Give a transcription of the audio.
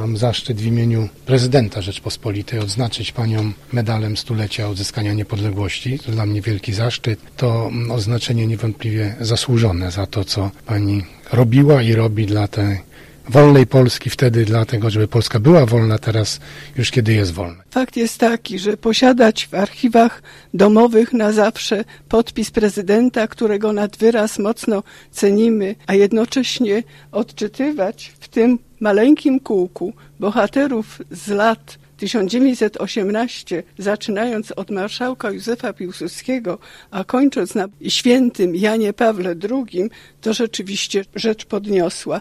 Mam zaszczyt w imieniu prezydenta Rzeczpospolitej odznaczyć panią medalem stulecia odzyskania niepodległości. To dla mnie wielki zaszczyt. To mm, oznaczenie niewątpliwie zasłużone za to, co pani robiła i robi dla tej wolnej Polski wtedy, dlatego, żeby Polska była wolna teraz, już kiedy jest wolna. Fakt jest taki, że posiadać w archiwach domowych na zawsze podpis prezydenta, którego nad wyraz mocno cenimy, a jednocześnie odczytywać w tym maleńkim kółku bohaterów z lat 1918, zaczynając od marszałka Józefa Piłsudskiego, a kończąc na świętym Janie Pawle II, to rzeczywiście rzecz podniosła.